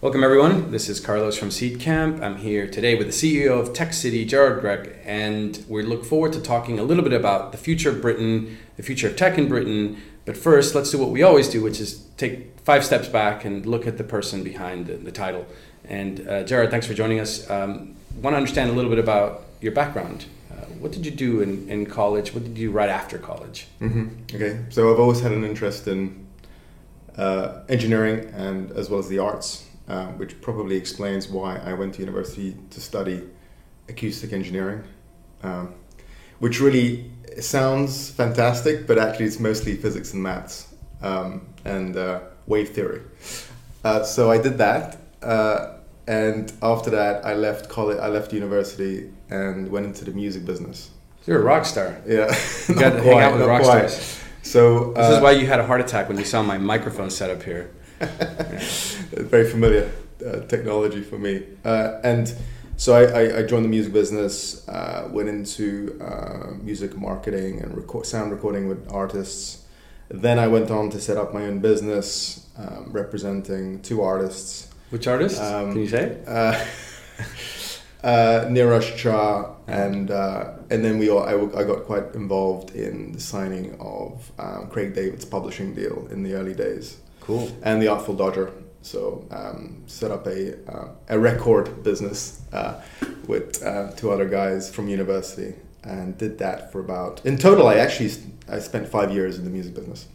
Welcome, everyone. This is Carlos from Seedcamp. I'm here today with the CEO of Tech City, Gerard Grech, and we look forward to talking a little bit about the future of Britain, the future of tech in Britain. But first, let's do what we always do, which is take five steps back and look at the person behind the, the title. And uh, Gerard, thanks for joining us. Um, Want to understand a little bit about your background. Uh, what did you do in, in college? What did you do right after college? Mm-hmm. Okay, so I've always had an interest in uh, engineering and as well as the arts. Um, which probably explains why I went to university to study acoustic engineering, um, which really sounds fantastic, but actually it's mostly physics and maths um, and uh, wave theory. Uh, so I did that, uh, and after that I left college. I left university and went into the music business. You're a rock star. Yeah, you got to hang out with rock quite. stars. So this is uh, why you had a heart attack when you saw my microphone setup here. Very familiar uh, technology for me. Uh, and so I, I, I, joined the music business, uh, went into uh, music marketing and record, sound recording with artists. Then I went on to set up my own business, um, representing two artists. Which artists? Um, Can you say? Uh, uh, Neeraj Shah, and uh, and then we all, I, I got quite involved in the signing of um, Craig David's publishing deal in the early days. Cool. And the Artful Dodger. So um, set up a uh, a record business uh, with uh, two other guys from university, and did that for about. In total, I actually I spent five years in the music business,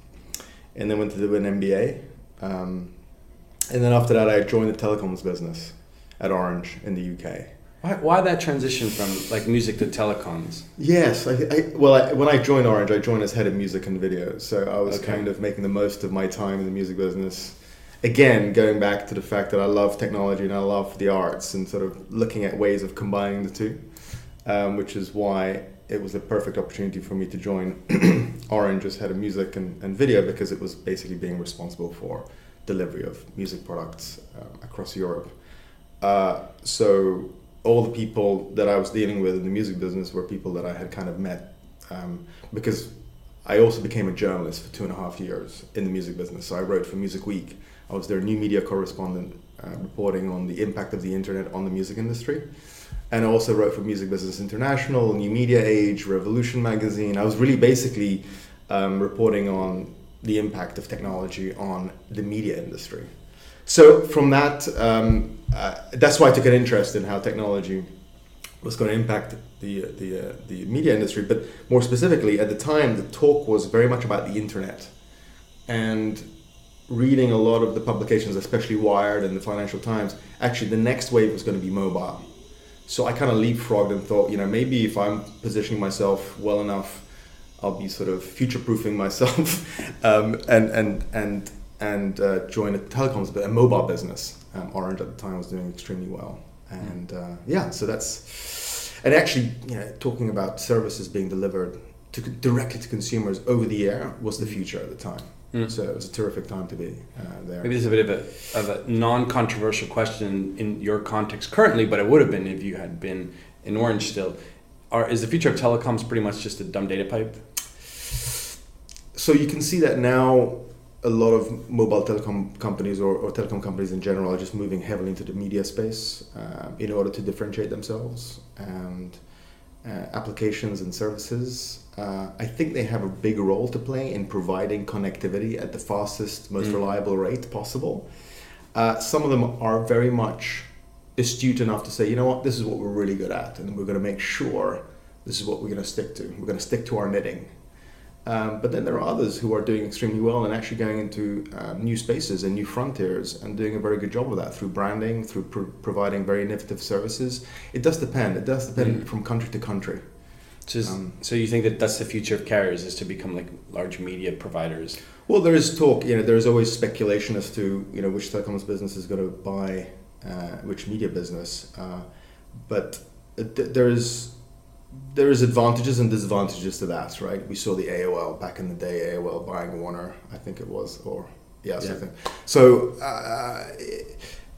and then went to do an MBA, um, and then after that, I joined the telecoms business at Orange in the UK. Why, why that transition from like music to telecoms? Yes, I, I well, I, when I joined Orange, I joined as head of music and video, so I was okay. kind of making the most of my time in the music business. Again, going back to the fact that I love technology and I love the arts, and sort of looking at ways of combining the two, um, which is why it was a perfect opportunity for me to join Orange as head of music and, and video because it was basically being responsible for delivery of music products uh, across Europe. Uh, so all the people that I was dealing with in the music business were people that I had kind of met um, because I also became a journalist for two and a half years in the music business. So I wrote for Music Week. I was their new media correspondent, uh, reporting on the impact of the internet on the music industry. And I also wrote for Music Business International, New Media Age, Revolution magazine. I was really basically um, reporting on the impact of technology on the media industry. So from that, um, uh, that's why I took an interest in how technology was going to impact the the uh, the media industry. But more specifically, at the time, the talk was very much about the internet, and reading a lot of the publications, especially Wired and the Financial Times. Actually, the next wave was going to be mobile. So I kind of leapfrogged and thought, you know, maybe if I'm positioning myself well enough, I'll be sort of future-proofing myself, um, and and and and uh, joined a telecoms, a mobile business. Um, Orange at the time was doing extremely well, and uh, yeah, so that's and actually, you know, talking about services being delivered to, directly to consumers over the air was the future at the time. Mm. So it was a terrific time to be uh, there. Maybe this is a bit of a, of a non-controversial question in your context currently, but it would have been if you had been in Orange still. Are, is the future of telecoms pretty much just a dumb data pipe? So you can see that now a lot of mobile telecom companies or, or, telecom companies in general are just moving heavily into the media space uh, in order to differentiate themselves and uh, applications and services. Uh, I think they have a big role to play in providing connectivity at the fastest, most mm. reliable rate possible. Uh, some of them are very much astute enough to say, you know what, this is what we're really good at, and we're going to make sure this is what we're going to stick to. We're going to stick to our knitting um, but then there are others who are doing extremely well and actually going into um, new spaces and new frontiers and doing a very good job of that through branding, through providing very innovative services. It does depend. It does depend mm. from country to country. Just, um, so you think that that's the future of carriers is to become like large media providers? Well, there is talk. You know, there is always speculation as to you know which telecoms business is going to buy uh, which media business, uh, but th- there is there is advantages and disadvantages to that, right? We saw the AOL back in the day, AOL buying Warner, I think it was, or yeah, something. Yeah. So uh,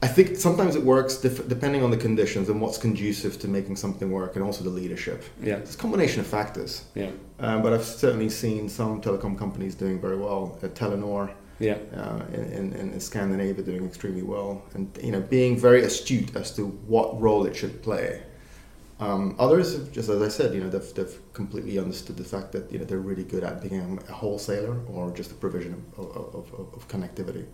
I think sometimes it works dif- depending on the conditions and what's conducive to making something work, and also the leadership. Yeah, it's a combination of factors. Yeah, um, but I've certainly seen some telecom companies doing very well. Uh, Telenor Yeah. Uh, in, in, in Scandinavia, doing extremely well, and you know, being very astute as to what role it should play. Um, others, just as I said, you know, they've, they've completely understood the fact that you know they're really good at being a wholesaler or just a provision of, of, of, of connectivity.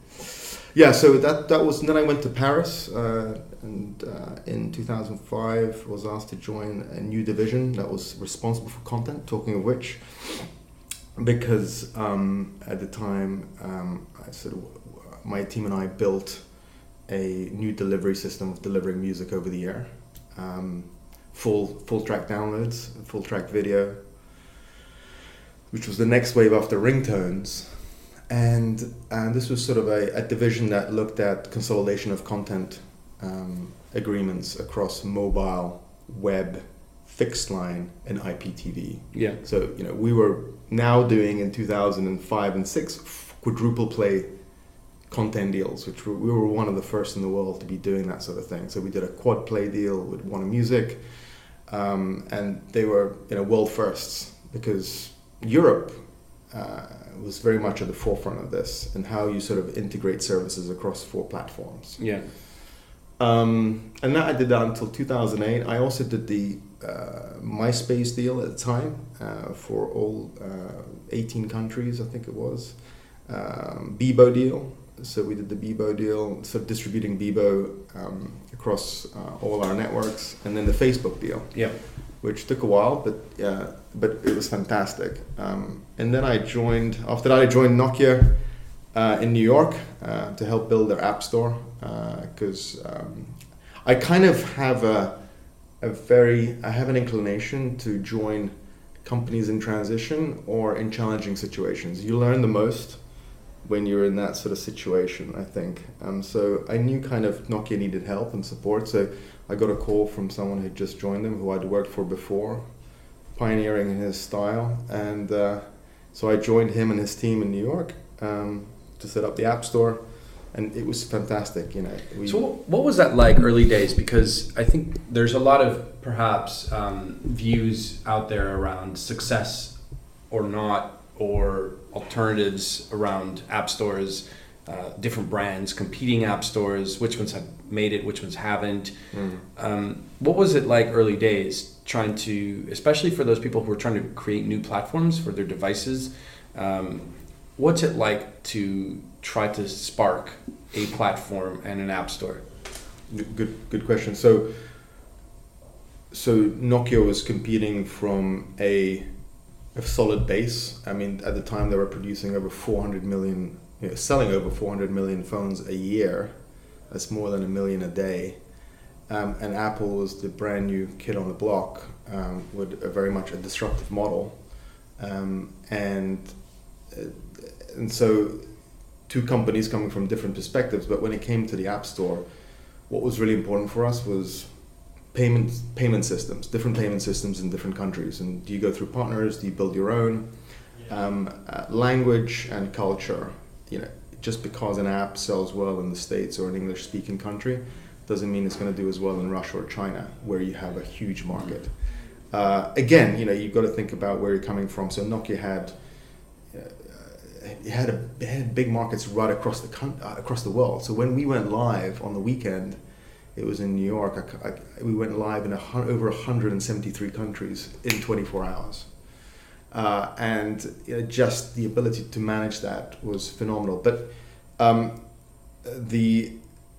Yeah, so that that was. Then I went to Paris, uh, and uh, in 2005 was asked to join a new division that was responsible for content. Talking of which, because um, at the time, um, I sort of my team and I built a new delivery system of delivering music over the air. Um, full full track downloads, full track video, which was the next wave after ringtones. And, and this was sort of a, a division that looked at consolidation of content um, agreements across mobile, web, fixed line, and IPTV. Yeah. So you know we were now doing in 2005 and six quadruple play content deals, which were, we were one of the first in the world to be doing that sort of thing. So we did a quad play deal with Warner Music, um, and they were you know world firsts because Europe uh, was very much at the forefront of this and how you sort of integrate services across four platforms. Yeah. Um, and that I did that until 2008. I also did the uh, MySpace deal at the time uh, for all uh, 18 countries, I think it was. Um, Bebo deal, so we did the Bebo deal, so distributing Bebo um, across uh, all our networks, and then the Facebook deal. Yeah. Which took a while, but but it was fantastic. Um, and then I joined. After that, I joined Nokia uh, in New York uh, to help build their app store because uh, um, I kind of have a a very I have an inclination to join companies in transition or in challenging situations. You learn the most when you're in that sort of situation, I think. Um, so I knew kind of Nokia needed help and support. So I got a call from someone who just joined them, who I'd worked for before, pioneering in his style. And uh, so I joined him and his team in New York um, to set up the App Store. And it was fantastic, you know. We so, what was that like early days? Because I think there's a lot of perhaps um, views out there around success or not or alternatives around app stores, uh, different brands, competing app stores, which ones have made it, which ones haven't. Mm. Um, what was it like early days trying to, especially for those people who are trying to create new platforms for their devices? Um, what's it like to try to spark a platform and an app store? Good, good question. So, so Nokia was competing from a a solid base. I mean, at the time they were producing over 400 million, you know, selling over 400 million phones a year. That's more than a million a day. Um, and Apple was the brand new kid on the block um, with a very much a disruptive model. Um, and uh, and so two companies coming from different perspectives. But when it came to the App Store, what was really important for us was payment payment systems, different payment systems in different countries. And do you go through partners? Do you build your own? Um, uh, language and culture. You know, just because an app sells well in the states or an English-speaking country, doesn't mean it's going to do as well in Russia or China, where you have a huge market. Uh, again, you know, you've got to think about where you're coming from. So Nokia had. Uh, it had, a, it had big markets right across the uh, across the world. So when we went live on the weekend, it was in New York. I, I, we went live in a, over 173 countries in 24 hours. Uh, and you know, just the ability to manage that was phenomenal. But um, the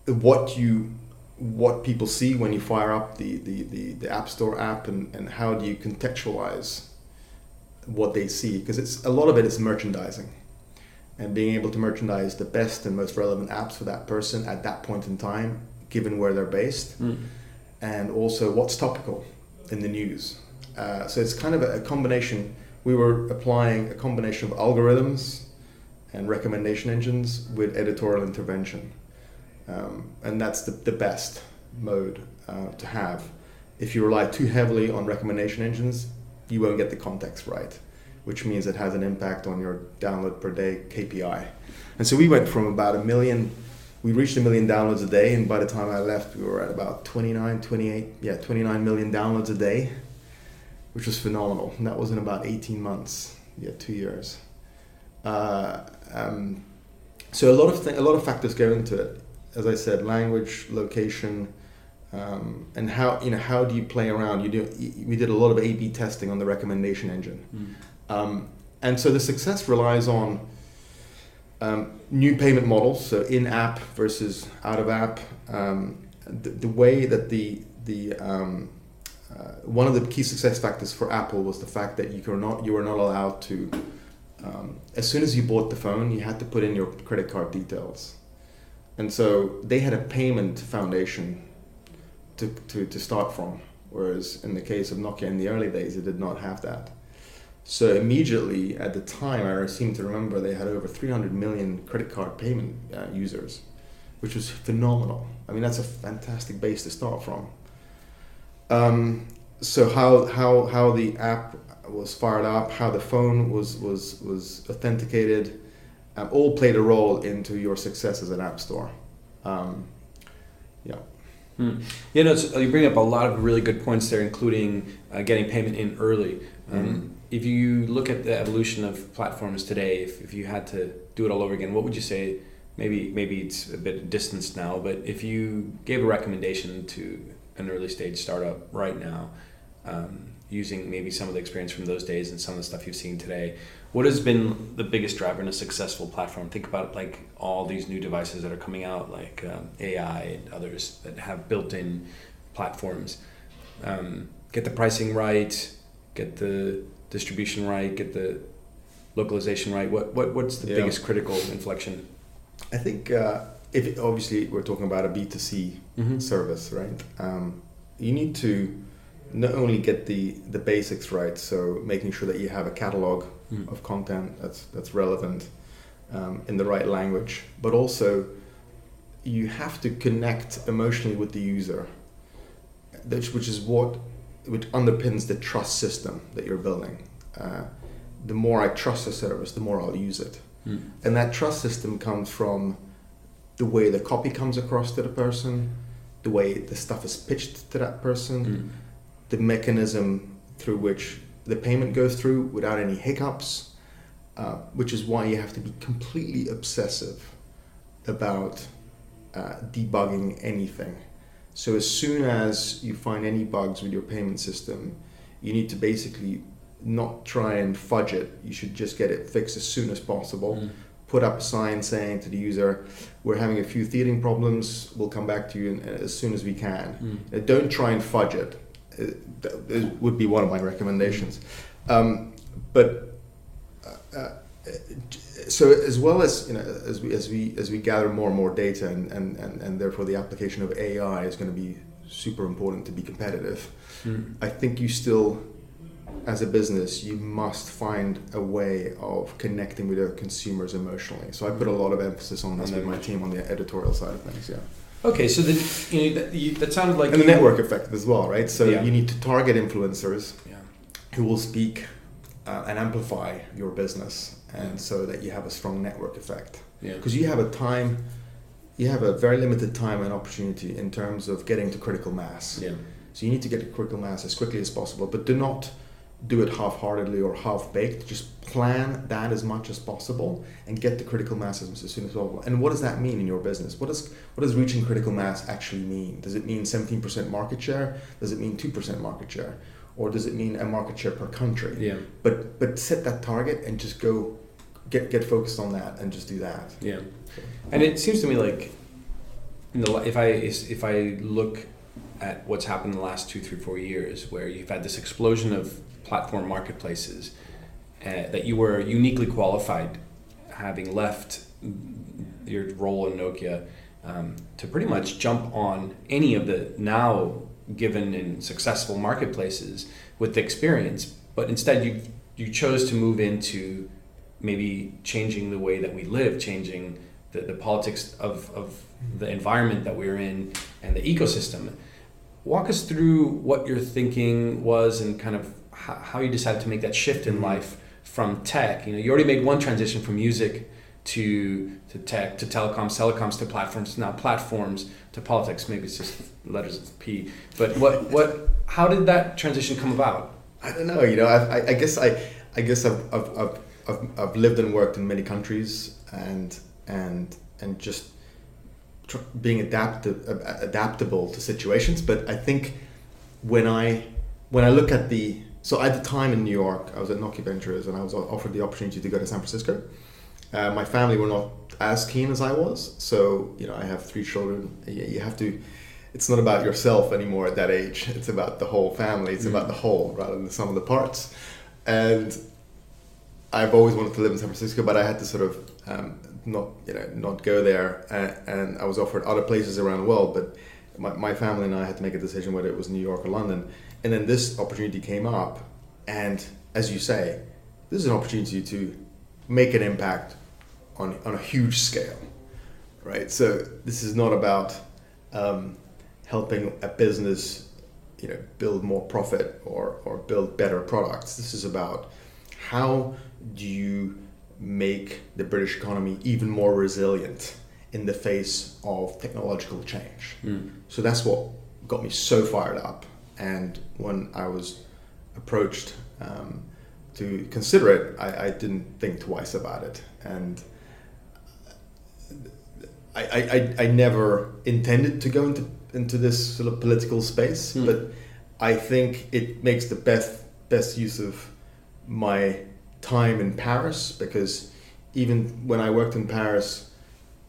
what you what people see when you fire up the, the, the, the App Store app and, and how do you contextualize what they see because it's a lot of it is merchandising and being able to merchandise the best and most relevant apps for that person at that point in time given where they're based, mm. and also what's topical in the news. Uh, so it's kind of a, a, combination. We were applying a combination of algorithms and recommendation engines with editorial intervention. Um, and that's the, the best mode uh, to have. If you rely too heavily on recommendation engines, you won't get the context right, which means it has an impact on your download per day KPI. And so we went from about a million we reached a million downloads a day and by the time i left we were at about 29 28 yeah 29 million downloads a day which was phenomenal and that was in about 18 months yeah two years uh, um, so a lot of th- a lot of factors go into it. As I said, language, location, um, and how you know how do you play around? You do. We did a lot of A/B testing on the recommendation engine, mm. um, and so the success relies on um, new payment models, so in-app versus out-of-app. Um, the, the, way that the the um, uh, one of the key success factors for Apple was the fact that you were not you were not allowed to. Um, as soon as you bought the phone, you had to put in your credit card details, and so they had a payment foundation to, to, to start from. Whereas in the case of Nokia in the early days, it did not have that. So immediately at the time, I seem to remember they had over 300 million credit card payment uh, users, which was phenomenal. I mean, that's a fantastic base to start from. Um, so how, how, how the app was fired up, how the phone was, was, was authenticated, um, all played a role into your success as an app store. Um, yeah. Hmm. You know, you bring up a lot of really good points there, including uh, getting payment in early. Um, mm-hmm. If you look at the evolution of platforms today, if, if you had to do it all over again, what would you say? Maybe maybe it's a bit distanced now, but if you gave a recommendation to an early stage startup right now, um, using maybe some of the experience from those days and some of the stuff you've seen today, what has been the biggest driver in a successful platform? Think about like all these new devices that are coming out, like um, AI and others that have built-in platforms. Um, get the pricing right, get the distribution right, get the localization right. What what what's the yeah. biggest critical inflection? I think uh, if obviously we're talking about a B two C mm-hmm. service, right? Um, you need to not only get the the basics right, so making sure that you have a catalog mm. of content that's that's relevant um, in the right language, but also you have to connect emotionally with the user, which, which is what which underpins the trust system that you're building. Uh, the more I trust a service, the more I'll use it, mm. and that trust system comes from the way the copy comes across to the person, the way the stuff is pitched to that person. Mm the mechanism through which the payment goes through without any hiccups, uh, which is why you have to be completely obsessive about uh, debugging anything. So as soon as you find any bugs with your payment system, you need to basically not try and fudge it. You should just get it fixed as soon as possible. Mm. Put up a sign saying to the user, "We're having a few teething problems. We'll come back to you in, as soon as we can." Mm. Uh, don't try and fudge it it would be one of my recommendations. Um, but uh, uh, so as well as you know, as we as we as we gather more and more data, and and, and, and therefore the application of AI is going to be super important to be competitive. Mm. I think you still, as a business, you must find a way of connecting with your consumers emotionally. So I put a lot of emphasis on this with my team on the editorial side of things. Yeah. Okay, so then you know, that, you, that sounded like and the network effect as well, right? So yeah. you need to target influencers yeah. who will speak uh, and amplify your business, and so that you have a strong network effect. Yeah. Because you have a time, you have a very limited time and opportunity in terms of getting to critical mass. Yeah. So you need to get to critical mass as quickly as possible, but do not do it half-heartedly or half-baked. Just plan that as much as possible and get the critical mass as, as soon as possible. And what does that mean in your business? What does what does reaching critical mass actually mean? Does it mean 17% market share? Does it mean 2% market share? Or does it mean a market share per country? Yeah. But but set that target and just go get get focused on that and just do that. Yeah. And it seems to me like the, if I if I look at what's happened in the last two, three, four years, where you've had this explosion of platform marketplaces uh, that you were uniquely qualified, having left your role in Nokia, um, to pretty much jump on any of the now given and successful marketplaces with the experience. But instead, you you chose to move into maybe changing the way that we live, changing the, the politics of, of the environment that we're in and the ecosystem. Walk us through what your thinking was and kind of how you decided to make that shift in mm-hmm. life from tech. You know, you already made one transition from music to to tech to telecoms, telecoms to platforms, now platforms to politics. Maybe it's just letters of P. But what what how did that transition come about? I don't know. You know, I, I guess I I guess I've, I've, I've, I've I've lived and worked in many countries, and and and just tr- being adaptive, adaptable to situations. But I think when I when I look at the so at the time in New York, I was at Nokia Ventures, and I was offered the opportunity to go to San Francisco. Uh, my family were not as keen as I was, so you know I have three children. You have to. It's not about yourself anymore at that age. It's about the whole family. It's mm. about the whole rather than the sum of the parts. And I've always wanted to live in San Francisco, but I had to sort of um, not you know not go there, and, and, I was offered other places around the world, but my, my family and I had to make a decision whether it was New York or London, and then this opportunity came up, and as you say, this is an opportunity to make an impact on on a huge scale, right? So this is not about um, helping a business, you know, build more profit or or build better products. This is about how do you make the British economy even more resilient in the face of technological change. Mm. So that's what got me so fired up. And when I was approached um, to consider it, I, I, didn't think twice about it. And I, I, I never intended to go into, into this sort of political space, mm. but I think it makes the best best use of my time in Paris because even when I worked in Paris,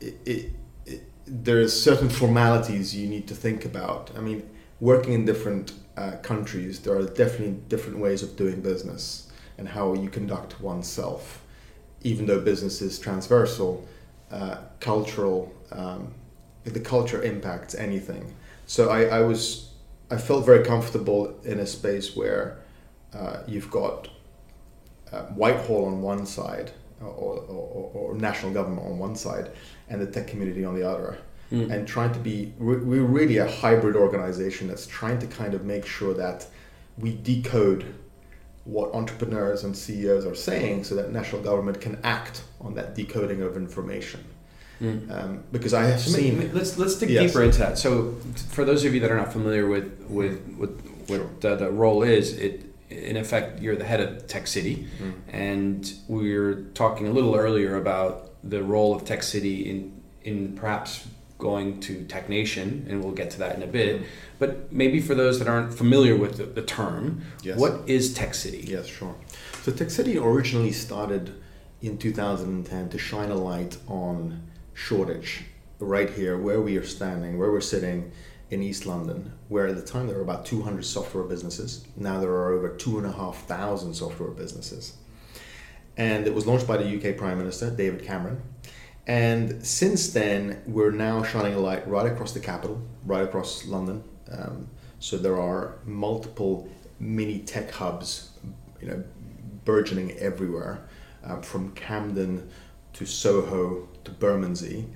it, it, it, there's certain formalities you need to think about. I mean, working in different uh, countries, there are definitely different ways of doing business and how you conduct oneself. Even though business is transversal, uh, cultural, um, the culture impacts anything. So I, I was, I felt very comfortable in a space where uh, you've got uh, Whitehall on one side, or, or, or, national government on one side, and the tech community on the other. Mm. And trying to be, we're really a hybrid organization that's trying to kind of make sure that we decode what entrepreneurs and CEOs are saying so that national government can act on that decoding of information. Mm. Um, because I have so seen. let's let's dig yes. deeper into that. So, for those of you that are not familiar with with, with what sure. the, the role is, it in effect, you're the head of Tech City, mm. and we were talking a little earlier about the role of Tech City in in perhaps going to Tech Nation, and we'll get to that in a bit. But maybe for those that aren't familiar with the, the term, yes. what is Tech City? Yes, sure. So Tech City originally started in 2010 to shine a light on Shoreditch, right here where we are standing, where we're sitting in East London, where at the time there were about 200 software businesses. Now there are over 2,500 software businesses. And it was launched by the UK Prime Minister, David Cameron. And since then, we're now shining a light right across the capital, right across London. Um, so there are multiple mini tech hubs, you know, burgeoning everywhere, uh, from Camden to Soho to Bermondsey.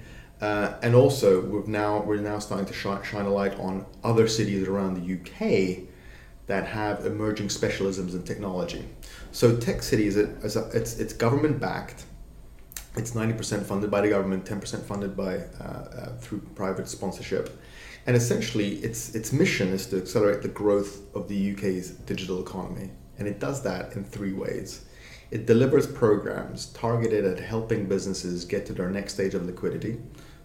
Uh, and also, we've now we're now starting to shine, a light on other cities around the UK that have emerging specialisms in technology. So, Tech City is, a, is a, it's it's government backed. It's ninety percent funded by the government, ten percent funded by uh, uh, through private sponsorship, and essentially, its its mission is to accelerate the growth of the UK's digital economy, and it does that in three ways. It delivers programs targeted at helping businesses get to their next stage of liquidity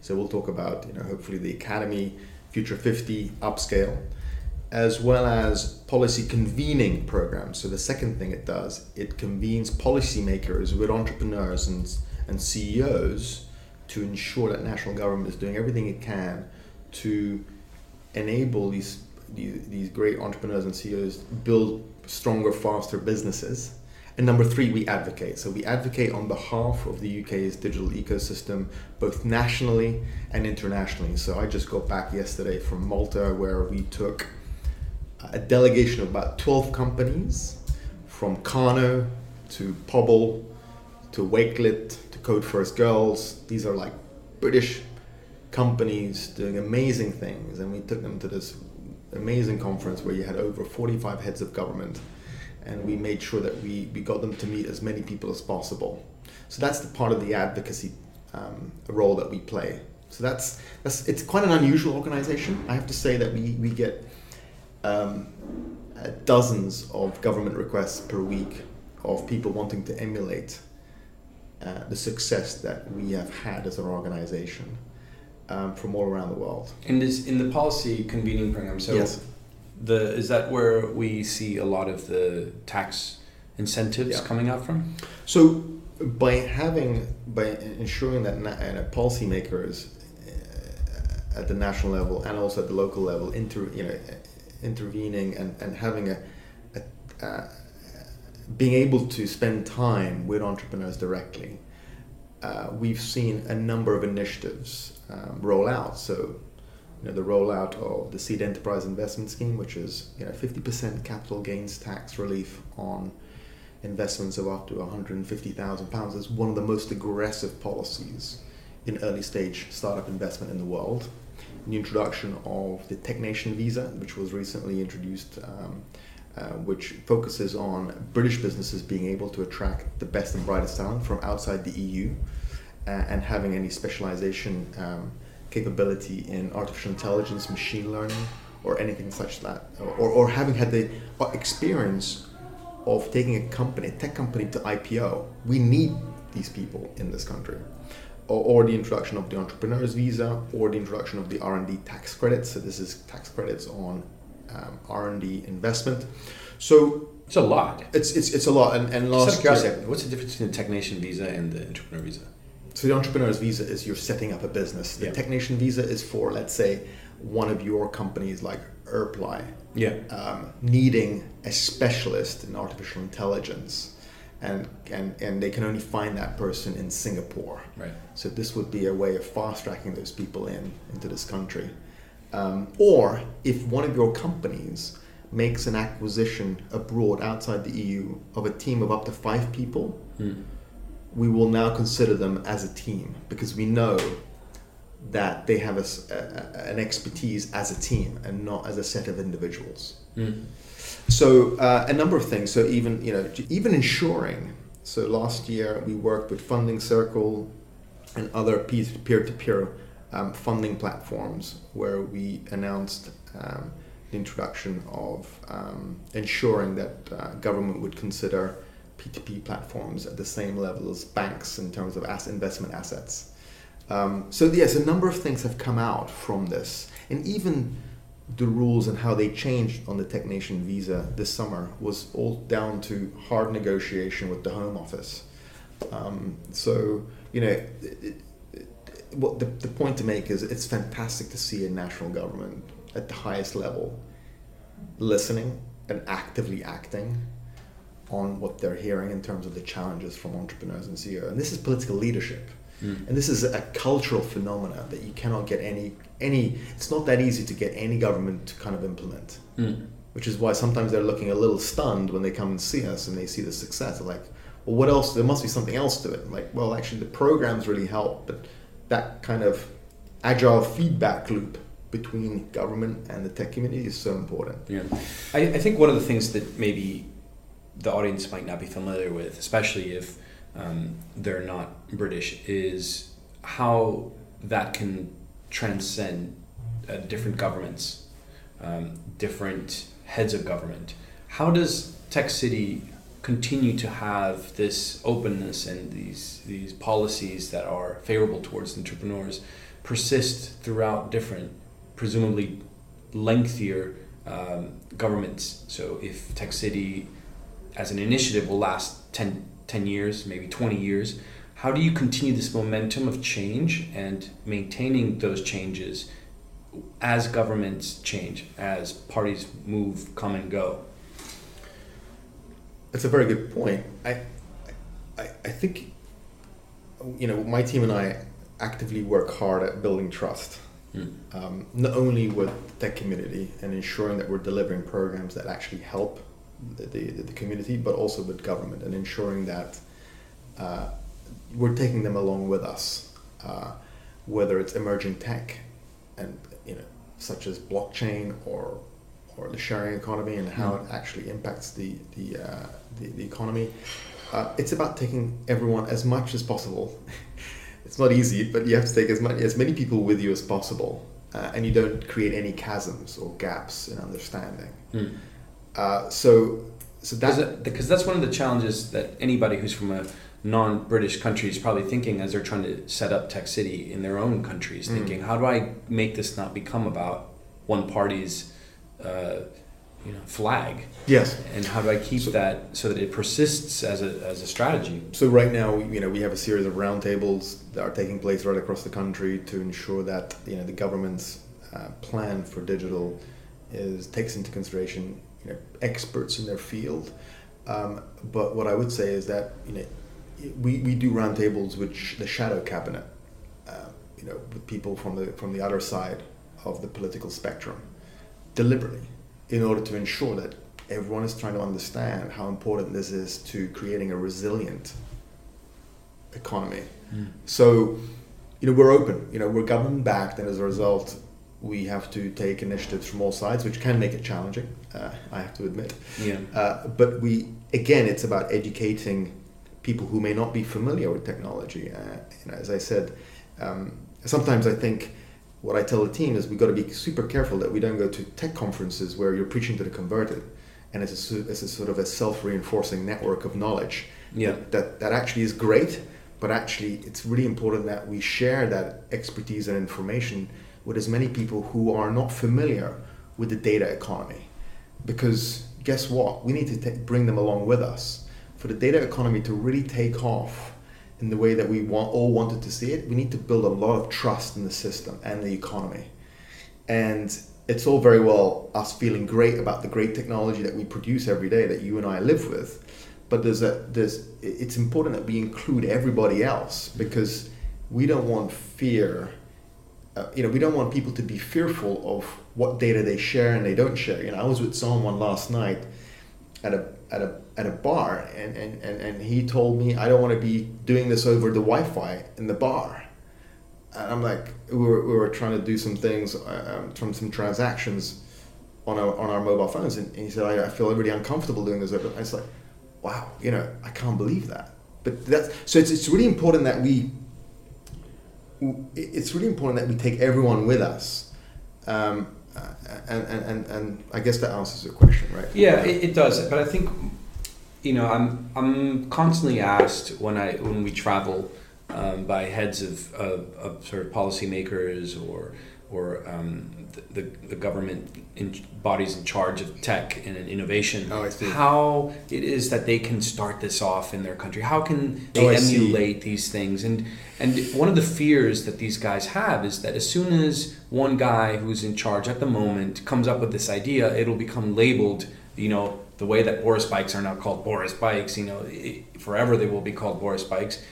so we'll talk about, you know, hopefully the Academy Future 50 upscale, as well as policy convening programs. So the second thing it does, it convenes policymakers with entrepreneurs and, and CEOs to ensure that national government is doing everything it can to enable these, these, these great entrepreneurs and CEOs build stronger, faster businesses and number three, we advocate. So we advocate on behalf of the UK's digital ecosystem, both nationally and internationally. So I just got back yesterday from Malta, where we took a delegation of about 12 companies from Kano to Pobble to Wakelet to Code First Girls. These are like British companies doing amazing things. And we took them to this amazing conference where you had over 45 heads of government and we made sure that we, we got them to meet as many people as possible. So that's the part of the advocacy um, role that we play. So that's, that's it's quite an unusual organization. I have to say that we, we get um, uh, dozens of government requests per week of people wanting to emulate uh, the success that we have had as an organization um, from all around the world. And is in the policy convening program. So Yes. The is that where we see a lot of the tax incentives Yeah. coming out from? So by having by ensuring that na- uh, policymakers uh, at the national level and also at the local level inter you know intervening and, and having a, a uh, being able to spend time with entrepreneurs directly uh, we've seen a number of initiatives um, roll out so you know the rollout of the seed enterprise investment scheme which is you know 50% capital gains tax relief on investments of up to 150,000 pounds is one of the most aggressive policies in early stage startup investment in the world. The introduction of the Tech Nation visa, which was recently introduced, um, uh, which focuses on British businesses being able to attract the best and brightest talent from outside the EU uh, and having any specialization um, capability in artificial intelligence, machine learning, or anything such that, or, or having had the experience of taking a company, a tech company to IPO. We need these people in this country. Or, or the introduction of the entrepreneur's visa, or the introduction of the R&D tax credits. So this is tax credits on um, R&D investment. So It's a lot. it's it's, it's a lot. And, and Just out of last curiosity, what's the difference between the Tech Nation visa and the entrepreneur visa? So the entrepreneur's visa is you're setting up a business. The Yeah. Tech Nation visa is for let's say one of your companies like Erply Yeah. um, needing a specialist in artificial intelligence, and, and and they can only find that person in Singapore. Right. So this would be a way of fast tracking those people in into this country. Um, or if one of your companies makes an acquisition abroad outside the EU of a team of up to five people, Hmm. We will now consider them as a team because we know that they have a a an expertise as a team and not as a set of individuals. Hmm. So uh, a number of things. So even you know even ensuring. So last year we worked with Funding Circle and other peer- peer-to-peer um, funding platforms where we announced um, the introduction of um, ensuring that uh, government would consider P2P platforms at the same level as banks in terms of as investment assets. Um, so yes, a number of things have come out from this, and even the rules and how they changed on the Tech Nation visa this summer was all down to hard negotiation with the Home Office. Um, so you know, it, it, what the, the point to make is it's fantastic to see a national government at the highest level listening and actively acting on what they're hearing in terms of the challenges from entrepreneurs and CEOs. And this is political leadership. Hmm. And this is a cultural phenomenon that you cannot get any any. It's not that easy to get any government to kind of implement. Hmm. Which is why sometimes they're looking a little stunned when they come and see us and they see the success. They're like, well, what else? There must be something else to it. Like, well, actually, the programs really help, but that kind of agile feedback loop between government and the tech community is so important. Yeah, I, I think one of the things that maybe the audience might not be familiar with, especially if um, they're not British, is how that can transcend uh, different governments, um, different heads of government. How does Tech City continue to have this openness and these these policies that are favorable towards entrepreneurs persist throughout different, presumably lengthier um, governments. So if Tech City as an initiative will last 10, 10 years, maybe 20 years, how do you continue this momentum of change and maintaining those changes as governments change, as parties move, come and go? That's a very good point. I, I, I think, you know, my team and I actively work hard at building trust, Hmm. um, not only with the tech community and ensuring that we're delivering programs that actually help the, the community, but also with government and ensuring that uh, we're taking them along with us, uh, whether it's emerging tech and you know, such as blockchain or or the sharing economy and how it actually impacts the the uh, the, the economy. Uh, it's about taking everyone as much as possible. it's not easy, but you have to take as many as many people with you as possible, uh, and you don't create any chasms or gaps in understanding. Uh, so so Because that that, because that's one of the challenges that anybody who's from a non-British country is probably thinking as they're trying to set up Tech City in their own countries, mm. thinking, how do I make this not become about one party's, uh, you know, flag? Yes. And how do I keep so, that so that it persists as a, as a strategy? So right now, you know, we have a series of roundtables that are taking place right across the country to ensure that you know the government's uh, plan for digital is takes into consideration you know experts in their field. Um, but what I would say is that you know we, we do roundtables with the shadow cabinet, uh, you know, with people from the from the other side of the political spectrum, deliberately, in order to ensure that everyone is trying to understand how important this is to creating a resilient economy. Mm. So, you know, we're open. You know, we're government backed, and as a result, we have to take initiatives from all sides, which can make it challenging. Uh, I have to admit. Yeah. Uh, but we again, it's about educating people who may not be familiar with technology. Uh, you as I said, um, sometimes I think what I tell the team is we've got to be super careful that we don't go to tech conferences where you're preaching to the converted, and it's a, it's a sort of a self-reinforcing network of knowledge. Yeah. That, that, that actually is great, but actually it's really important that we share that expertise and information with as many people who are not familiar with the data economy, because guess what? We need to t- bring them along with us for the data economy to really take off in the way that we want, all wanted to see it, we need to build a lot of trust in the system and the economy. And it's all very well us feeling great about the great technology that we produce every day that you and I live with, but there's a there's it's important that we include everybody else because we don't want fear. Uh, you know, we don't want people to be fearful of what data they share and they don't share. You know, I was with someone last night at a at a at a bar and, and, and, and he told me I don't want to be doing this over the Wi-Fi in the bar. And I'm like, we were, we were trying to do some things, uh, um, from some transactions on our, on our mobile phones. And, he said, I, I feel really uncomfortable doing this over. I was like, wow, you know, I can't believe that. But that's, so it's, it's really important that we, it's really important that we take everyone with us. Um, and, and, and, and I guess that answers your question, right? Yeah, it, it does. But I think, you know, I'm I'm constantly asked when I when we travel um, by heads of, of, of, sort of policymakers or or um, the, the government in bodies in charge of tech and innovation. Oh, I see. How it is that they can start this off in their country? How can they oh, emulate these things? And and one of the fears that these guys have is that as soon as one guy who's in charge at the moment comes up with this idea, it'll become labeled. You know, the way that Boris bikes are now called Boris bikes. You know, it, forever they will be called Boris bikes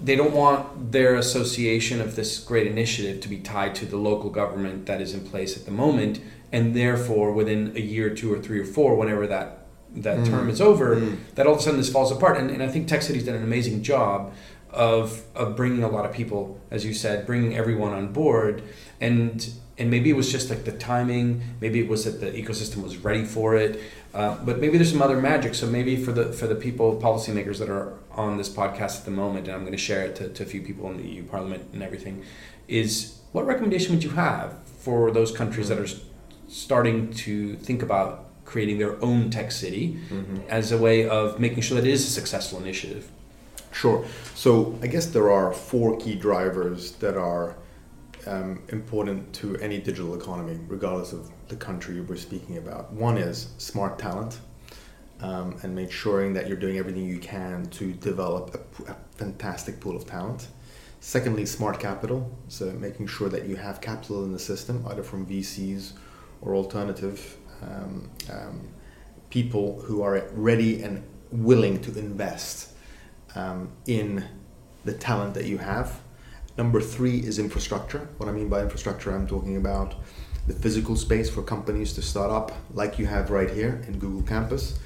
they don't want their association of this great initiative to be tied to the local government that is in place at the moment and therefore within a year two or three or four whenever that that mm. term is over mm. that all of a sudden this falls apart and, and i think tech city's done an amazing job of of bringing a lot of people as you said bringing everyone on board and and maybe it was just like the timing maybe it was that the ecosystem was ready for it uh, but maybe there's some other magic so maybe for the for the people policymakers that are on this podcast at the moment and i'm going to share it to, to a few people in the eu parliament and everything is what recommendation would you have for those countries that are starting to think about creating their own tech city mm-hmm. as a way of making sure that it is a successful initiative sure so i guess there are four key drivers that are um, important to any digital economy, regardless of the country we're speaking about. One is smart talent. Um, and make sure that you're doing everything you can to develop a, a, fantastic pool of talent. Secondly, smart capital, so making sure that you have capital in the system, either from VCs or alternative um, um, people who are ready and willing to invest um, in the talent that you have Number three is infrastructure. What I mean by infrastructure, I'm talking about the physical space for companies to start up, like you have right here in Google Campus,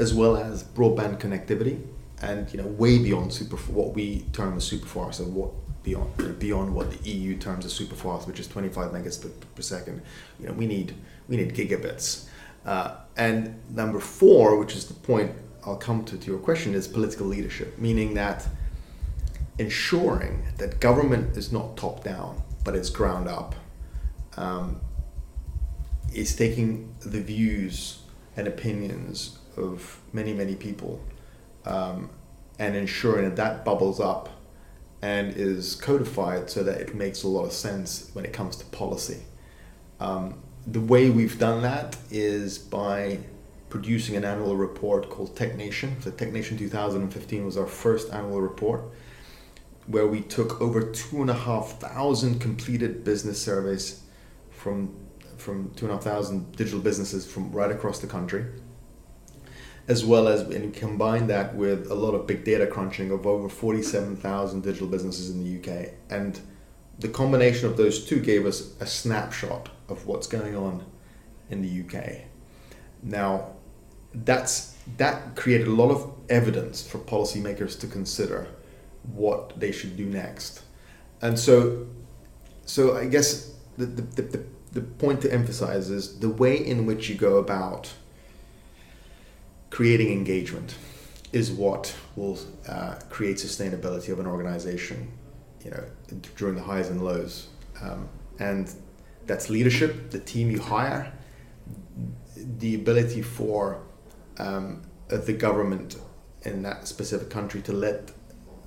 as well as broadband connectivity, and you know way beyond super what we term as super fast, so what beyond beyond what the EU terms as super fast, which is 25 megabits per, per second. You know we need we need gigabits. Uh, and number four, which is the point I'll come to to your question, is political leadership, meaning that ensuring that government is not top down, but it's ground up, um, is taking the views and opinions of many, many people um, and ensuring that that bubbles up and is codified so that it makes a lot of sense when it comes to policy. Um, the way we've done that is by producing an annual report called TechNation. So TechNation 2015 was our first annual report where we took over two and a half thousand completed business surveys from from two and a half thousand digital businesses from right across the country as well as and combine that with a lot of big data crunching of over 47,000 digital businesses in the UK and the combination of those two gave us a snapshot of what's going on in the UK now that's that created a lot of evidence for policymakers to consider what they should do next. And so so I guess the, the, the, the point to emphasize is the way in which you go about creating engagement is what will uh, create sustainability of an organization, you know, during the highs and lows. Um, and that's leadership, the team you hire, the ability for um, the government in that specific country to let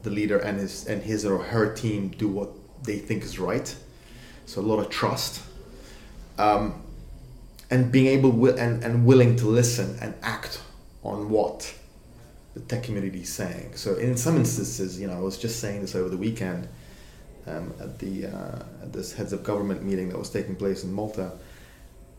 the leader and his and his or her team do what they think is right. So a lot of trust, um, and being able and, and willing to listen and act on what the tech community is saying. So in some instances, you know, I was just saying this over the weekend um, at the uh, at this heads of government meeting that was taking place in Malta.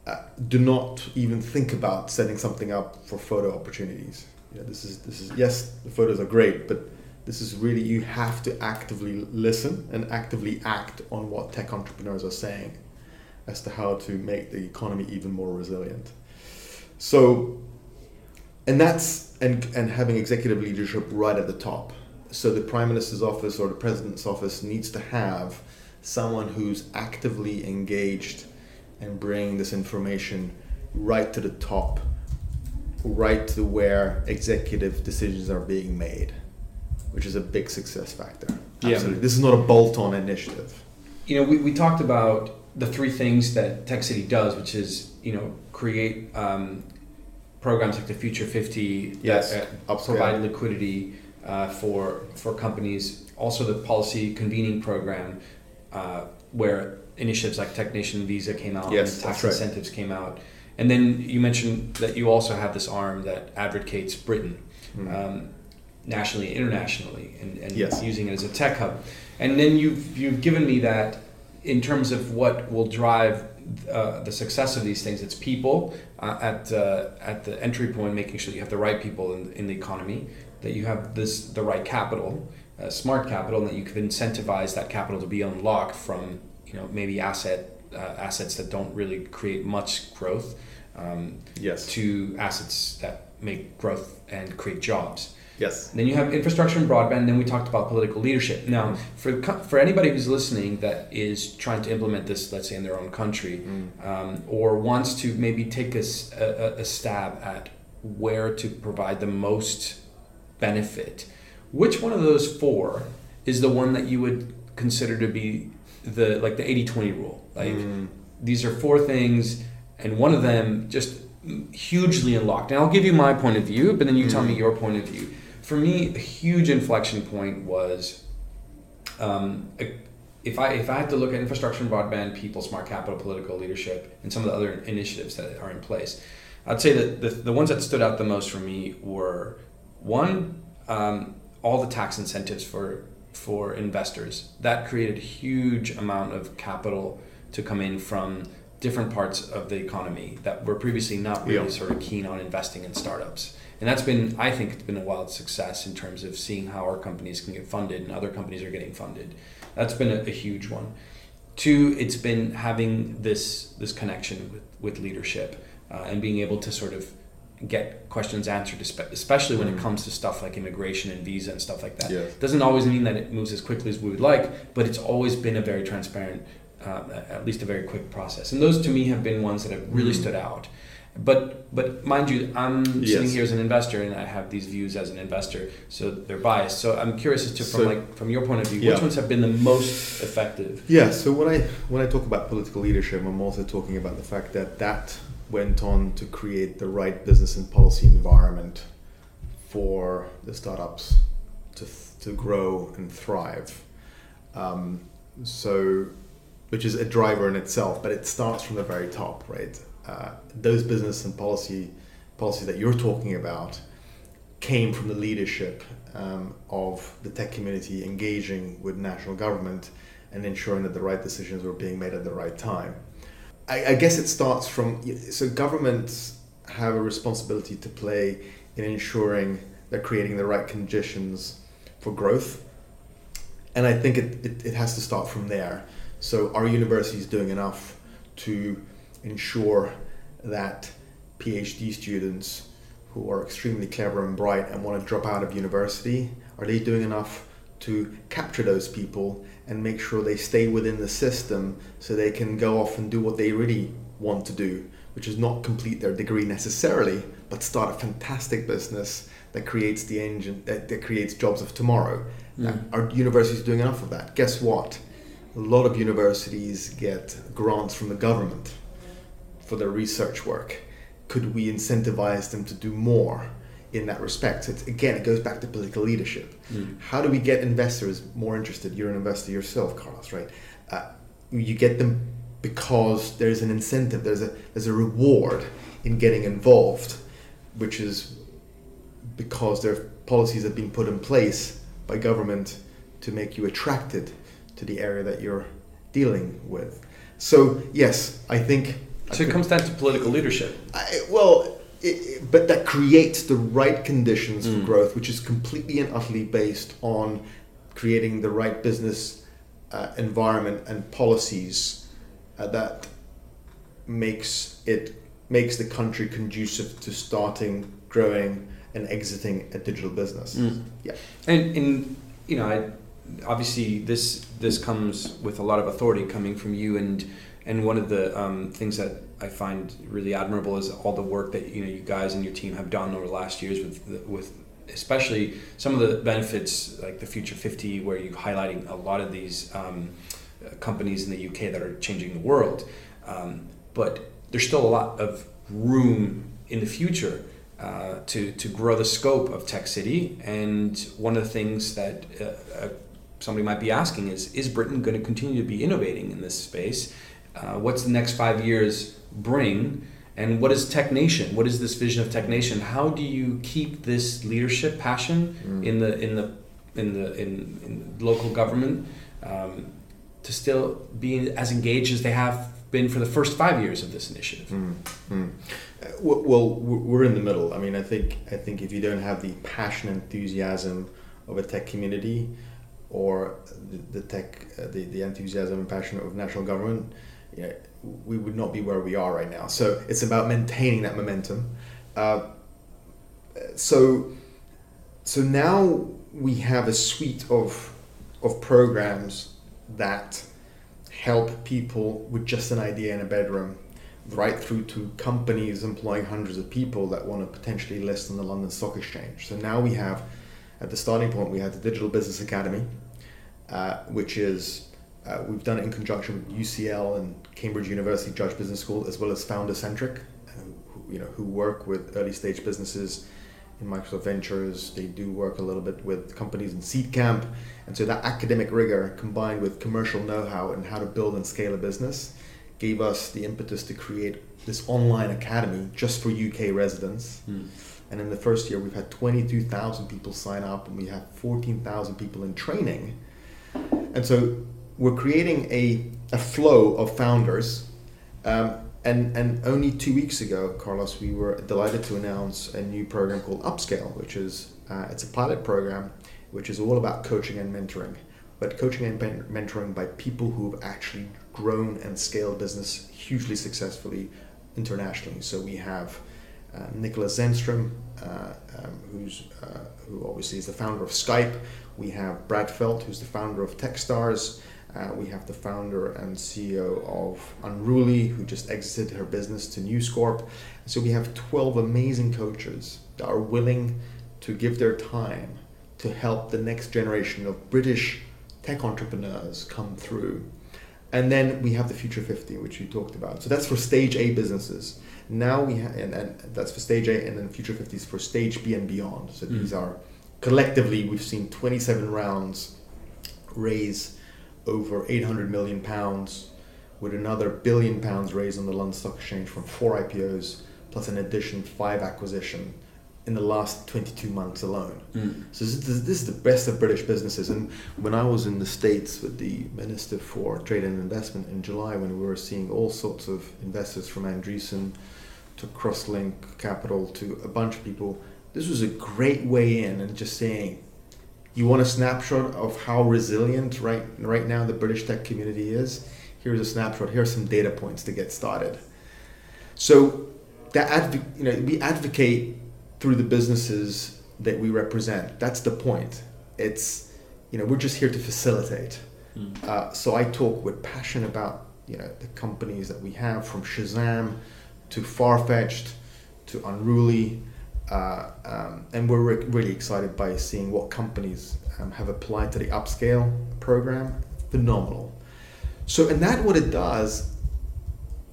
Uh, do not even think about setting something up for photo opportunities. You know, this is this is yes, the photos are great, but this is really you have to actively listen and actively act on what tech entrepreneurs are saying as to how to make the economy even more resilient. So and that's and and having executive leadership right at the top. So the prime minister's office or the president's office needs to have someone who's actively engaged and bringing this information right to the top, right to where executive decisions are being made, which is a big success factor. Absolutely. Yeah. This is not a bolt-on initiative. You know, we, we talked about the three things that Tech City does, which is, you know, create um, programs like the Future 50 yes. that uh, provide liquidity uh, for for companies. Also, the policy convening program, uh, where initiatives like TechNation Visa came out, yes, and tax right. incentives came out, and then you mentioned that you also have this arm that advocates Britain. Mm. Um, nationally, internationally, and, and yes. using it as a tech hub. And then you've you've given me that in terms of what will drive uh, the success of these things. It's people uh, at uh, at the entry point, making sure you have the right people in, in the economy, that you have this the right capital, uh, smart capital, and that you can incentivize that capital to be unlocked from you know maybe asset uh, assets that don't really create much growth. Um, yes. To assets that make growth and create jobs. Yes. then you have infrastructure and broadband. Then we talked about political leadership. Now, for for anybody who's listening that is trying to implement this, let's say in their own country, mm. um, or wants to maybe take a, a, a, stab at where to provide the most benefit, which one of those four is the one that you would consider to be the like the 80-20 rule? Like mm. these are four things, and one of them just hugely unlocked. And I'll give you my point of view, but then you mm. tell me mm. your point of view for me, a huge inflection point was um, if I if I had to look at infrastructure and broadband, people, smart capital, political leadership, and some of the other initiatives that are in place, I'd say that the, the ones that stood out the most for me were one, um, all the tax incentives for for investors. That created a huge amount of capital to come in from different parts of the economy that were previously not really yeah. sort of keen on investing in startups and that's been i think it's been a wild success in terms of seeing how our companies can get funded and other companies are getting funded that's been a, a huge one two it's been having this this connection with with leadership uh, and being able to sort of get questions answered especially when mm. it comes to stuff like immigration and visa and stuff like that yes. doesn't always mean that it moves as quickly as we would like but it's always been a very transparent uh, at least a very quick process and those to me have been ones that have really mm. stood out but but mind you, I'm yes. sitting here as an investor, and I have these views as an investor, so they're biased. So I'm curious as to from so, like from your point of view, yeah. which ones have been the most effective? Yeah. So when I when I talk about political leadership, I'm also talking about the fact that that went on to create the right business and policy environment for the startups to, to grow and thrive. Um, so, which is a driver in itself, but it starts from the very top, right? Uh, those business and policy policies that you're talking about came from the leadership um, of the tech community engaging with national government and ensuring that the right decisions were being made at the right time. I, I guess it starts from so governments have a responsibility to play in ensuring they're creating the right conditions for growth. And I think it, it, it has to start from there. So, are universities doing enough to ensure that PhD students who are extremely clever and bright and want to drop out of university, are they doing enough to capture those people and make sure they stay within the system so they can go off and do what they really want to do, which is not complete their degree necessarily, but start a fantastic business that creates the engine that, that creates jobs of tomorrow. Mm. Are universities doing enough of that? Guess what? A lot of universities get grants from the government for their research work. Could we incentivize them to do more in that respect? It's, again, it goes back to political leadership. Mm. How do we get investors more interested? You're an investor yourself, Carlos, right? Uh, you get them because there's an incentive, there's a there's a reward in getting involved, which is because there are policies that have been put in place by government to make you attracted to the area that you're dealing with. So yes, I think. So it comes down to political leadership. I, well, it, but that creates the right conditions mm. for growth, which is completely and utterly based on creating the right business uh, environment and policies uh, that makes it makes the country conducive to starting, growing, and exiting a digital business. Mm. Yeah, and in you know, I, obviously this this comes with a lot of authority coming from you, and and one of the um, things that I find really admirable is all the work that you know you guys and your team have done over the last years with with especially some of the benefits like the Future 50, where you're highlighting a lot of these um, companies in the UK that are changing the world. Um, but there's still a lot of room in the future uh, to, to grow the scope of Tech City. And one of the things that uh, uh, somebody might be asking is Is Britain going to continue to be innovating in this space? Uh, what's the next five years bring? And what is Tech Nation? What is this vision of Tech Nation? How do you keep this leadership passion mm. in the in the in the in, in local government um, to still be as engaged as they have been for the first five years of this initiative? Mm. Mm. Well, we're in the middle. I mean, I think I think if you don't have the passion, enthusiasm of a tech community, or the, the tech, uh, the, the enthusiasm and passion of national government, you know, we would not be where we are right now. So it's about maintaining that momentum. Uh, so so now we have a suite of of programs that help people with just an idea in a bedroom right through to companies employing hundreds of people that want to potentially list on the London Stock Exchange. So now we have, at the starting point, we have the Digital Business Academy, uh, which is uh, we've done it in conjunction with UCL and Cambridge University Judge Business School, as well as Founder Centric, um, who, you know, who work with early stage businesses in Microsoft Ventures. They do work a little bit with companies in Seedcamp, and so that academic rigor combined with commercial know-how and how to build and scale a business gave us the impetus to create this online academy just for UK residents. Mm. And in the first year, we've had 22,000 people sign up, and we have 14,000 people in training. And so we're creating a, a flow of founders. Um, and, and only two weeks ago, Carlos, we were delighted to announce a new program called Upscale, which is uh, it's a pilot program, which is all about coaching and mentoring, but coaching and mentoring by people who have actually grown and scaled business hugely successfully internationally. So we have uh, Niklas Zennström, uh, um, who's uh, who obviously is the founder of Skype. We have Brad Feld, who's the founder of TechStars. Uh, we have the founder and CEO of Unruly, who just exited her business to News Corp. So we have 12 amazing coaches that are willing to give their time to help the next generation of British tech entrepreneurs come through. And then we have the Future 50, which you talked about. So that's for stage A businesses. Now we have, and, and that's for stage A, and then Future 50 is for stage B and beyond. So mm. these are collectively, we've seen 27 rounds raise over 800 million pounds, with another billion pounds raised on the London Stock Exchange from four IPOs, plus an addition five acquisition in the last 22 months alone. Mm. So this is, this is the best of British businesses. And when I was in the States with the Minister for Trade and Investment in July, when we were seeing all sorts of investors from Andreessen to Crosslink Capital to a bunch of people, this was a great way in and just saying, you want a snapshot of how resilient right right now the British tech community is. Here's a snapshot. Here are some data points to get started. So that adv- you know we advocate through the businesses that we represent. That's the point. It's you know we're just here to facilitate. Mm. Uh, so I talk with passion about you know the companies that we have from Shazam to Farfetch to Unruly. Uh, um, and we're re- really excited by seeing what companies um, have applied to the upscale program. Phenomenal. So, and that what it does,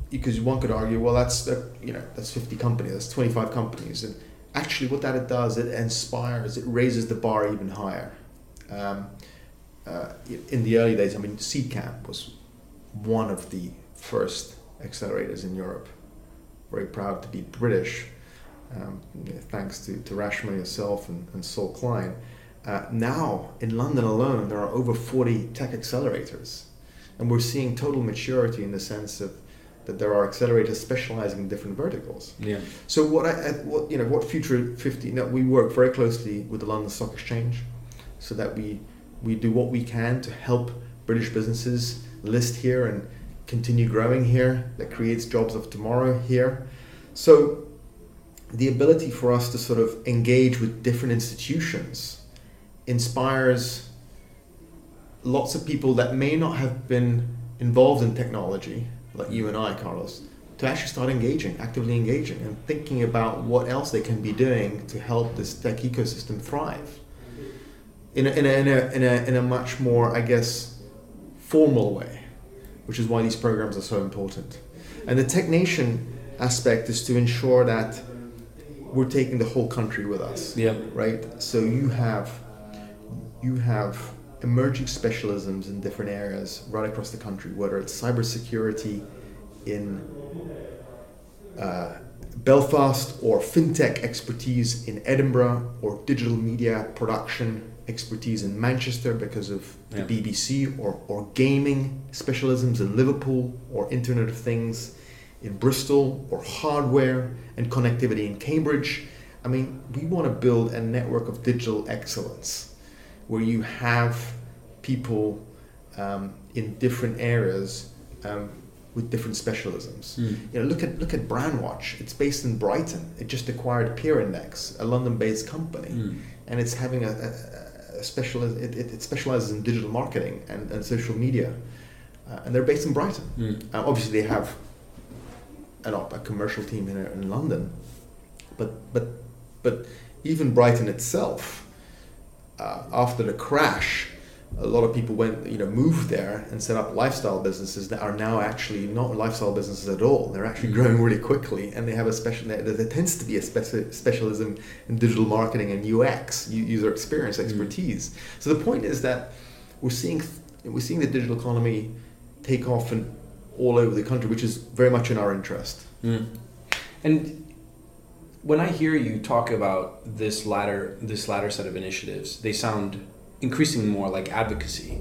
because one could argue, well, that's uh, you know that's 50 companies, that's 25 companies, and actually what that it does, it inspires, it raises the bar even higher. Um, uh, in the early days, I mean, Seedcamp was one of the first accelerators in Europe. Very proud to be British, um, thanks to, to Reshma yourself and, and Saul Klein. Uh, now, in London alone, there are over 40 tech accelerators. And we're seeing total maturity in the sense of that there are accelerators specializing in different verticals. Yeah. So what I what you know what Future 50 you know, we work very closely with the London Stock Exchange so that we we do what we can to help British businesses list here and continue growing here that creates jobs of tomorrow here. So the ability for us to sort of engage with different institutions inspires lots of people that may not have been involved in technology like you and I, Carlos, to actually start engaging, actively engaging, and thinking about what else they can be doing to help this tech ecosystem thrive in a, in a, in a, in a, in a much more, I guess, formal way, which is why these programs are so important. And the Tech Nation aspect is to ensure that we're taking the whole country with us. Yeah. Right. So you have you have emerging specialisms in different areas right across the country, whether it's cybersecurity in uh, Belfast or fintech expertise in Edinburgh or digital media production expertise in Manchester because of the. BBC or, or gaming specialisms in Liverpool or Internet of Things in Bristol or hardware and connectivity in Cambridge. I mean, we want to build a network of digital excellence where you have people um, in different areas um, with different specialisms. Mm. You know, look at look at Brandwatch. It's based in Brighton. It just acquired Peer Index, a London-based company, mm. and it's having a, a, a special. It, it, it, specializes in digital marketing and, and social media, uh, and they're based in Brighton. Mm. Uh, obviously, they have an, a commercial team in, in London, but but but even Brighton itself uh, after the crash, a lot of people went, you know, moved there and set up lifestyle businesses that are now actually not lifestyle businesses at all. They're actually mm-hmm. growing really quickly, and they have a special. There tends to be a speci- specialism in digital marketing and UX, user experience mm-hmm. expertise. Mm. So the point is that we're seeing we're seeing the digital economy take off in all over the country, which is very much in our interest. Mm. And when I hear you talk about this latter this latter set of initiatives, they sound increasingly more like advocacy.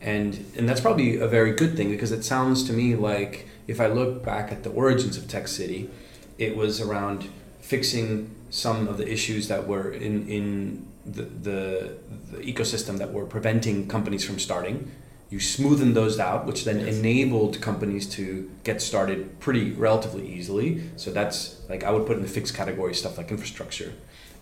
And and that's probably a very good thing because it sounds to me like if I look back at the origins of Tech City, it was around fixing some of the issues that were in in the, the, the ecosystem that were preventing companies from starting you smoothen those out, which then yes. enabled companies to get started pretty relatively easily. So that's like I would put in the fixed category stuff like infrastructure.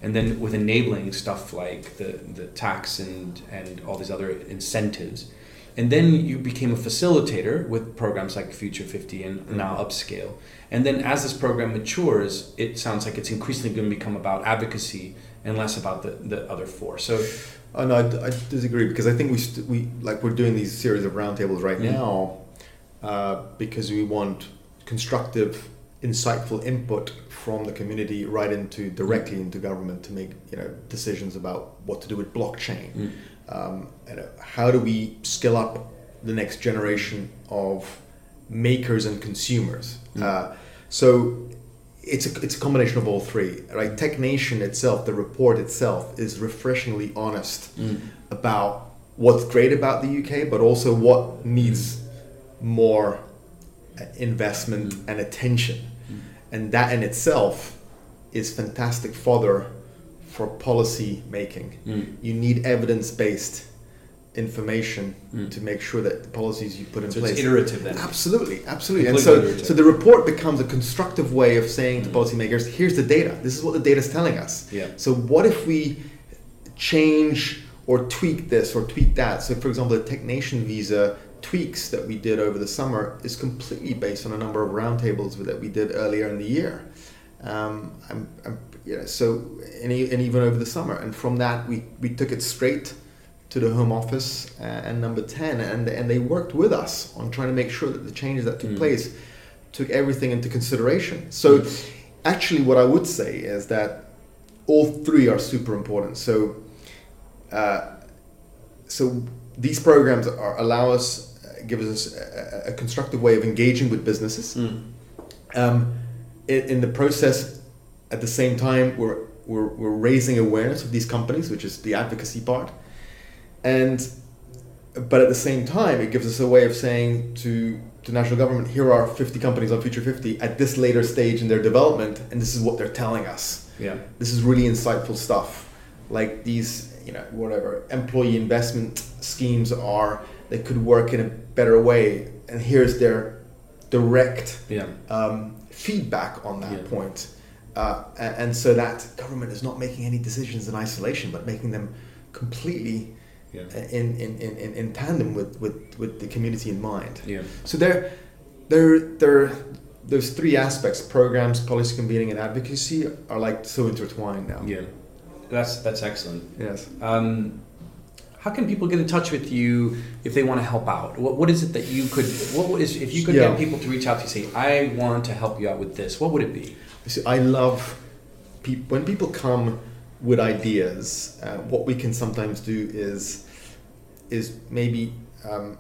And then with enabling stuff like the, the tax and, and all these other incentives. And then you became a facilitator with programs like Future 50 and mm-hmm. now Upscale. And then as this program matures, it sounds like it's increasingly going to become about advocacy and less about the, the other four. So Oh no, I, I disagree because I think we st- we like we're doing these series of roundtables right mm. now uh, because we want constructive insightful input from the community right into directly into government to make you know decisions about what to do with blockchain. Mm. Um, you how do we skill up the next generation of makers and consumers? Mm. Uh, so it's a, it's a combination of all three, right? Tech Nation itself, the report itself, is refreshingly honest mm. about what's great about the UK, but also what needs more investment mm. and attention. Mm. And that in itself is fantastic fodder for policy making. Mm. You need evidence based information mm. to make sure that the policies you put in so place. It's iterative then. Absolutely, absolutely. and so, iterative. so the report becomes a constructive way of saying mm. to policymakers, "Here's the data. This is what the data is telling us." Yeah. So what if we change or tweak this or tweak that? So, for example, the Tech Nation visa tweaks that we did over the summer is completely based on a number of roundtables that we did earlier in the year. Um, I'm, I'm, you know, so and, and even over the summer, and from that we, we took it straight to the Home Office uh, and Number Ten, and and they worked with us on trying to make sure that the changes that took mm. place took everything into consideration. So, mm. actually, what I would say is that all three are super important. So, uh, so these programs are, allow us give us a, a, constructive way of engaging with businesses. Mm. Um, in, in, the process, at the same time, we're, we're, we're raising awareness of these companies, which is the advocacy part. And but at the same time, it gives us a way of saying to the national government, here are 50 companies on Future 50 at this later stage in their development, and this is what they're telling us. Yeah. This is really insightful stuff. Like these, you know, whatever employee investment schemes are that could work in a better way. And here's their direct yeah. um, feedback on that yeah. point. Uh, and, so that government is not making any decisions in isolation, but making them completely yeah. in, in, in, in tandem with, with, with the community in mind. Yeah. So there, there, there, those three aspects: programs, policy convening, and advocacy are like so intertwined now. Yeah, that's that's excellent. Yes. Um, how can people get in touch with you if they want to help out? What, what is it that you could, what is, if you could yeah. get people to reach out to you say, I want to help you out with this, what would it be? See, I love pe- when people come with ideas, uh, what we can sometimes do is, is maybe um,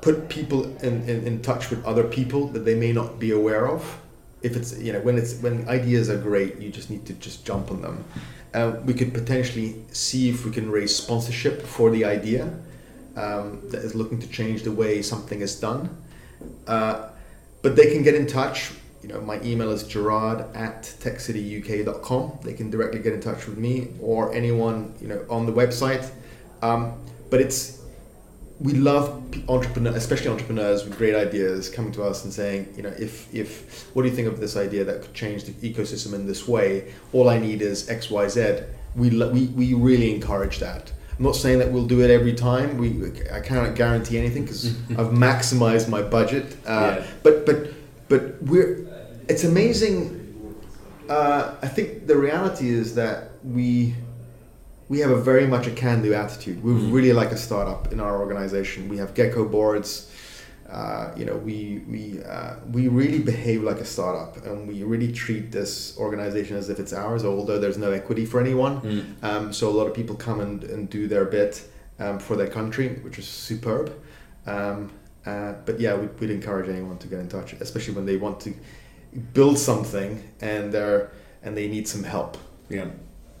put people in, in, in touch with other people that they may not be aware of. If it's, you know, when it's, when ideas are great, you just need to just jump on them uh, we could potentially see if we can raise sponsorship for the idea um, that is looking to change the way something is done. Uh, but they can get in touch. You know, my email is gerard at techcityuk.com. They can directly get in touch with me or anyone, you know, on the website. Um, but it's we love entrepreneurs, especially entrepreneurs with great ideas, coming to us and saying, you know, if if what do you think of this idea that could change the ecosystem in this way? All I need is X, Y, Z. We we we really encourage that. I'm not saying that we'll do it every time. We I cannot guarantee anything because I've maximized my budget. Uh, yeah. But but but we're it's amazing. Uh, I think the reality is that we we have a very much a can-do attitude. We mm. really like a startup in our organization. We have Geckoboards. Uh, you know, we we uh, we really behave like a startup, and we really treat this organization as if it's ours. Although there's no equity for anyone, mm. um, so a lot of people come and, and do their bit um, for their country, which is superb. Um, uh, but yeah, we'd, we'd encourage anyone to get in touch, especially when they want to build something and they're and they need some help. Yeah,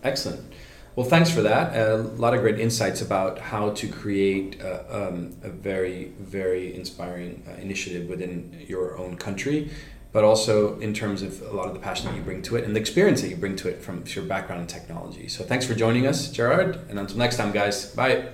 excellent. Well, thanks for that. A lot of great insights about how to create a, um, a very, very inspiring uh, initiative within your own country, but also in terms of a lot of the passion that you bring to it and the experience that you bring to it from your background in technology. So, thanks for joining us, Gerard. And until next time, guys, bye.